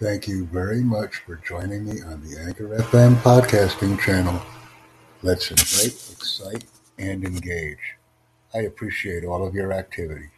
Thank you very much for joining me on the Anchor FM podcasting channel. Let's invite, excite, and engage. I appreciate all of your activity.